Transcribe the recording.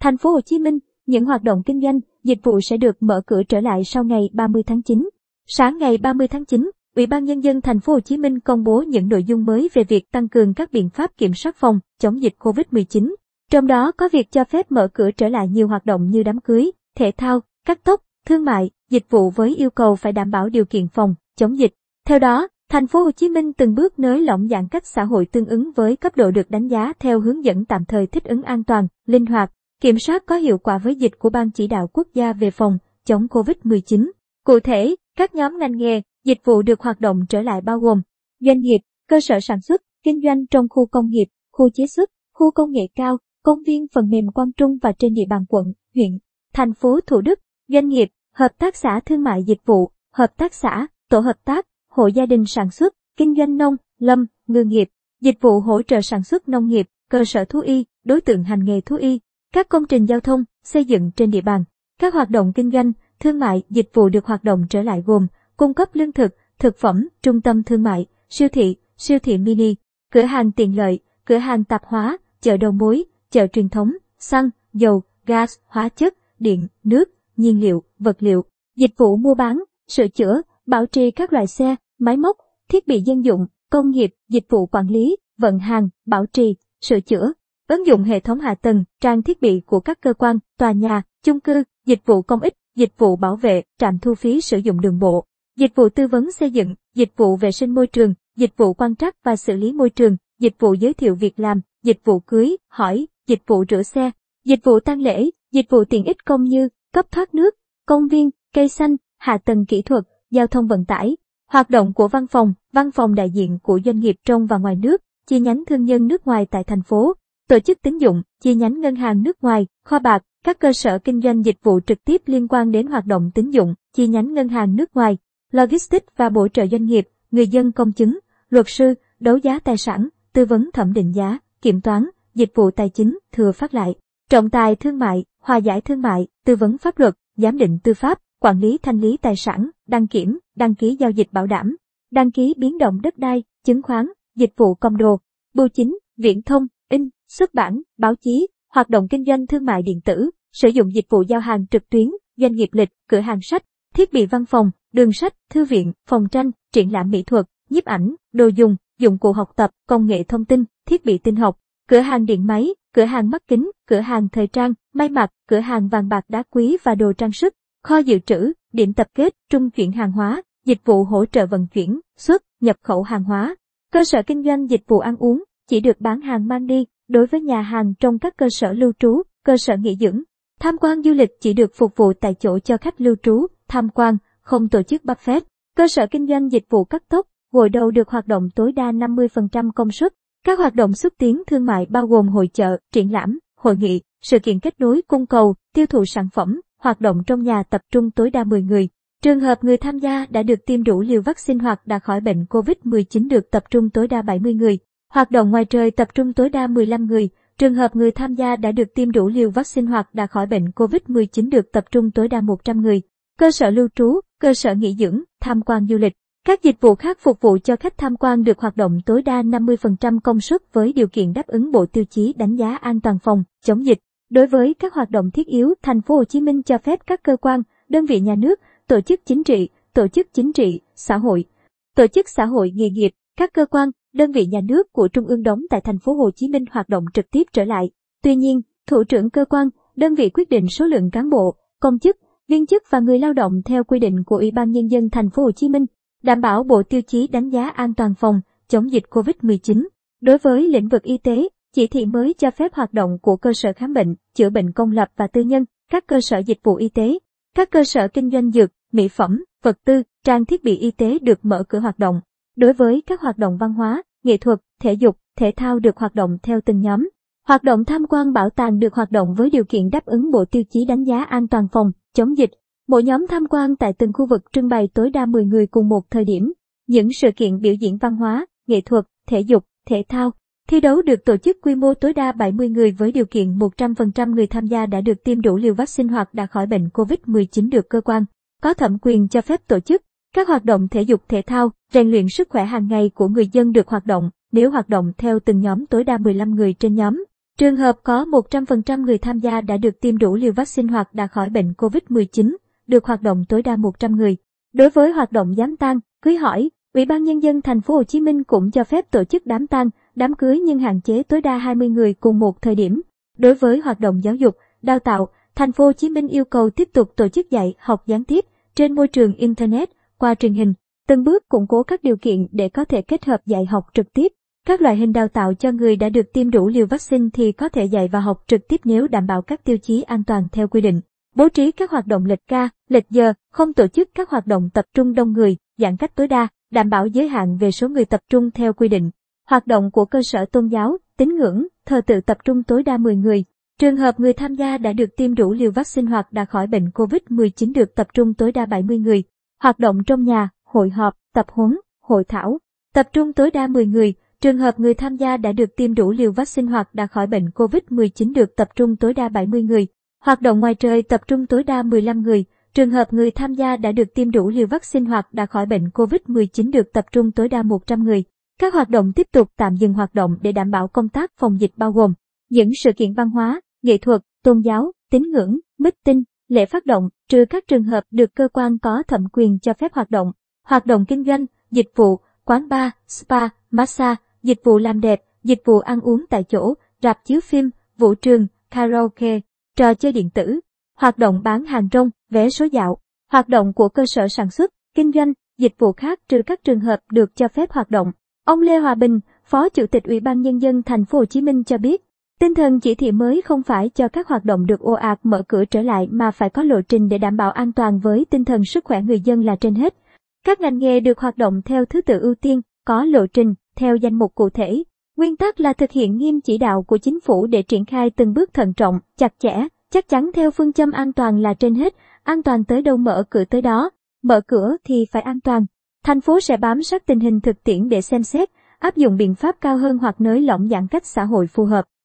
Thành phố Hồ Chí Minh, những hoạt động kinh doanh, dịch vụ sẽ được mở cửa trở lại sau ngày 30 tháng 9. Sáng ngày 30 tháng 9, Ủy ban nhân dân thành phố Hồ Chí Minh công bố những nội dung mới về việc tăng cường các biện pháp kiểm soát phòng chống dịch COVID-19. Trong đó có việc cho phép mở cửa trở lại nhiều hoạt động như đám cưới, thể thao, cắt tóc, thương mại, dịch vụ với yêu cầu phải đảm bảo điều kiện phòng chống dịch. Theo đó, thành phố Hồ Chí Minh từng bước nới lỏng giãn cách xã hội tương ứng với cấp độ được đánh giá theo hướng dẫn tạm thời thích ứng an toàn, linh hoạt, kiểm soát có hiệu quả với dịch của Ban chỉ đạo quốc gia về phòng chống COVID-19. Cụ thể, các nhóm ngành nghề, dịch vụ được hoạt động trở lại bao gồm doanh nghiệp, cơ sở sản xuất, kinh doanh trong khu công nghiệp, khu chế xuất, khu công nghệ cao, công viên phần mềm Quang Trung và trên địa bàn quận, huyện, thành phố Thủ Đức, doanh nghiệp, hợp tác xã thương mại dịch vụ, hợp tác xã, tổ hợp tác, hộ gia đình sản xuất, kinh doanh nông, lâm, ngư nghiệp, dịch vụ hỗ trợ sản xuất nông nghiệp, cơ sở thú y, đối tượng hành nghề thú y, các công trình giao thông, xây dựng trên địa bàn, các hoạt động kinh doanh, thương mại, dịch vụ được hoạt động trở lại gồm cung cấp lương thực, thực phẩm, trung tâm thương mại, siêu thị, siêu thị mini, cửa hàng tiện lợi, cửa hàng tạp hóa, chợ đầu mối, chợ truyền thống, xăng, dầu, gas, hóa chất, điện, nước, nhiên liệu, vật liệu, dịch vụ mua bán, sửa chữa, bảo trì các loại xe, máy móc, thiết bị dân dụng, công nghiệp, dịch vụ quản lý, vận hàng, bảo trì, sửa chữa, ứng dụng hệ thống hạ tầng, trang thiết bị của các cơ quan, tòa nhà, chung cư, dịch vụ công ích, dịch vụ bảo vệ, trạm thu phí sử dụng đường bộ, dịch vụ tư vấn xây dựng, dịch vụ vệ sinh môi trường, dịch vụ quan trắc và xử lý môi trường, dịch vụ giới thiệu việc làm, dịch vụ cưới, hỏi, dịch vụ rửa xe, dịch vụ tang lễ, dịch vụ tiện ích công như cấp thoát nước, công viên, cây xanh, hạ tầng kỹ thuật, giao thông vận tải, hoạt động của văn phòng, văn phòng đại diện của doanh nghiệp trong và ngoài nước, chi nhánh thương nhân nước ngoài tại thành phố, tổ chức tín dụng, chi nhánh ngân hàng nước ngoài, kho bạc, các cơ sở kinh doanh dịch vụ trực tiếp liên quan đến hoạt động tín dụng, chi nhánh ngân hàng nước ngoài, logistics và bổ trợ doanh nghiệp, người dân công chứng, luật sư, đấu giá tài sản, tư vấn thẩm định giá, kiểm toán, dịch vụ tài chính, thừa phát lại, trọng tài thương mại, hòa giải thương mại, tư vấn pháp luật, giám định tư pháp, quản lý thanh lý tài sản, đăng kiểm, đăng ký giao dịch bảo đảm, đăng ký biến động đất đai, chứng khoán, dịch vụ công đồ, bưu chính, viễn thông, in, xuất bản, báo chí, hoạt động kinh doanh thương mại điện tử, sử dụng dịch vụ giao hàng trực tuyến, doanh nghiệp lịch, cửa hàng sách, thiết bị văn phòng, đường sách, thư viện, phòng tranh, triển lãm mỹ thuật, nhiếp ảnh, đồ dùng, dụng cụ học tập, công nghệ thông tin, thiết bị tin học, cửa hàng điện máy, cửa hàng mắt kính, cửa hàng thời trang, may mặc, cửa hàng vàng bạc đá quý và đồ trang sức, kho dự trữ, điểm tập kết, trung chuyển hàng hóa, dịch vụ hỗ trợ vận chuyển, xuất, nhập khẩu hàng hóa. Cơ sở kinh doanh dịch vụ ăn uống chỉ được bán hàng mang đi đối với nhà hàng trong các cơ sở lưu trú, cơ sở nghỉ dưỡng. Tham quan du lịch chỉ được phục vụ tại chỗ cho khách lưu trú, tham quan, không tổ chức buffet. Cơ sở kinh doanh dịch vụ cắt tóc, gội đầu được hoạt động tối đa 50% công suất. Các hoạt động xúc tiến thương mại bao gồm hội chợ, triển lãm, hội nghị, sự kiện kết nối cung cầu, tiêu thụ sản phẩm, hoạt động trong nhà tập trung tối đa 10 người. Trường hợp người tham gia đã được tiêm đủ liều vaccine hoặc đã khỏi bệnh COVID-19 được tập trung tối đa 70 người. Hoạt động ngoài trời tập trung tối đa 15 người. Trường hợp người tham gia đã được tiêm đủ liều vaccine hoặc đã khỏi bệnh COVID-19 được tập trung tối đa 100 người. Cơ sở lưu trú, cơ sở nghỉ dưỡng, tham quan du lịch. Các dịch vụ khác phục vụ cho khách tham quan được hoạt động tối đa 50% công suất với điều kiện đáp ứng bộ tiêu chí đánh giá an toàn phòng, chống dịch. Đối với các hoạt động thiết yếu, thành phố Hồ Chí Minh cho phép các cơ quan, đơn vị nhà nước, tổ chức chính trị, tổ chức chính trị, xã hội, tổ chức xã hội nghề nghiệp, các cơ quan, đơn vị nhà nước của trung ương đóng tại thành phố Hồ Chí Minh hoạt động trực tiếp trở lại. Tuy nhiên, thủ trưởng cơ quan, đơn vị quyết định số lượng cán bộ, công chức, viên chức và người lao động theo quy định của Ủy ban nhân dân thành phố Hồ Chí Minh, đảm bảo bộ tiêu chí đánh giá an toàn phòng chống dịch COVID-19. Đối với lĩnh vực y tế, chỉ thị mới cho phép hoạt động của cơ sở khám bệnh, chữa bệnh công lập và tư nhân, các cơ sở dịch vụ y tế, các cơ sở kinh doanh dược, mỹ phẩm, vật tư, trang thiết bị y tế được mở cửa hoạt động. Đối với các hoạt động văn hóa, nghệ thuật, thể dục, thể thao được hoạt động theo từng nhóm. Hoạt động tham quan bảo tàng được hoạt động với điều kiện đáp ứng bộ tiêu chí đánh giá an toàn phòng, chống dịch. Mỗi nhóm tham quan tại từng khu vực trưng bày tối đa 10 người cùng một thời điểm. Những sự kiện biểu diễn văn hóa, nghệ thuật, thể dục, thể thao, Thi đấu được tổ chức quy mô tối đa 70 người với điều kiện 100% người tham gia đã được tiêm đủ liều vaccine hoặc đã khỏi bệnh COVID-19 được cơ quan có thẩm quyền cho phép tổ chức. Các hoạt động thể dục thể thao, rèn luyện sức khỏe hàng ngày của người dân được hoạt động, nếu hoạt động theo từng nhóm tối đa 15 người trên nhóm. Trường hợp có 100% người tham gia đã được tiêm đủ liều vaccine hoặc đã khỏi bệnh COVID-19, được hoạt động tối đa 100 người. Đối với hoạt động giám tang, cưới hỏi, Ủy ban nhân dân thành phố Hồ Chí Minh cũng cho phép tổ chức đám tang, đám cưới nhưng hạn chế tối đa 20 người cùng một thời điểm. Đối với hoạt động giáo dục, đào tạo, thành phố Hồ Chí Minh yêu cầu tiếp tục tổ chức dạy học gián tiếp trên môi trường internet qua truyền hình, từng bước củng cố các điều kiện để có thể kết hợp dạy học trực tiếp. Các loại hình đào tạo cho người đã được tiêm đủ liều vaccine thì có thể dạy và học trực tiếp nếu đảm bảo các tiêu chí an toàn theo quy định. Bố trí các hoạt động lịch ca, lịch giờ, không tổ chức các hoạt động tập trung đông người, giãn cách tối đa, đảm bảo giới hạn về số người tập trung theo quy định. Hoạt động của cơ sở tôn giáo, tín ngưỡng, thờ tự tập trung tối đa 10 người. Trường hợp người tham gia đã được tiêm đủ liều vaccine hoặc đã khỏi bệnh COVID-19 được tập trung tối đa 70 người. Hoạt động trong nhà, hội họp, tập huấn, hội thảo, tập trung tối đa 10 người. Trường hợp người tham gia đã được tiêm đủ liều vaccine hoặc đã khỏi bệnh COVID-19 được tập trung tối đa 70 người. Hoạt động ngoài trời tập trung tối đa 15 người. Trường hợp người tham gia đã được tiêm đủ liều vaccine hoặc đã khỏi bệnh COVID-19 được tập trung tối đa 100 người. Các hoạt động tiếp tục tạm dừng hoạt động để đảm bảo công tác phòng dịch bao gồm những sự kiện văn hóa, nghệ thuật, tôn giáo, tín ngưỡng, meeting, lễ phát động, trừ các trường hợp được cơ quan có thẩm quyền cho phép hoạt động, hoạt động kinh doanh, dịch vụ, quán bar, spa, massage, dịch vụ làm đẹp, dịch vụ ăn uống tại chỗ, rạp chiếu phim, vũ trường, karaoke, trò chơi điện tử, hoạt động bán hàng rong, vé số dạo, hoạt động của cơ sở sản xuất, kinh doanh, dịch vụ khác trừ các trường hợp được cho phép hoạt động. Ông Lê Hòa Bình, Phó Chủ tịch Ủy ban nhân dân thành phố Hồ Chí Minh cho biết, tinh thần chỉ thị mới không phải cho các hoạt động được ồ ạt mở cửa trở lại mà phải có lộ trình để đảm bảo an toàn với tinh thần sức khỏe người dân là trên hết. Các ngành nghề được hoạt động theo thứ tự ưu tiên, có lộ trình, theo danh mục cụ thể. Nguyên tắc là thực hiện nghiêm chỉ đạo của chính phủ để triển khai từng bước thận trọng, chặt chẽ, chắc chắn theo phương châm an toàn là trên hết, an toàn tới đâu mở cửa tới đó, mở cửa thì phải an toàn. Thành phố sẽ bám sát tình hình thực tiễn để xem xét, áp dụng biện pháp cao hơn hoặc nới lỏng giãn cách xã hội phù hợp.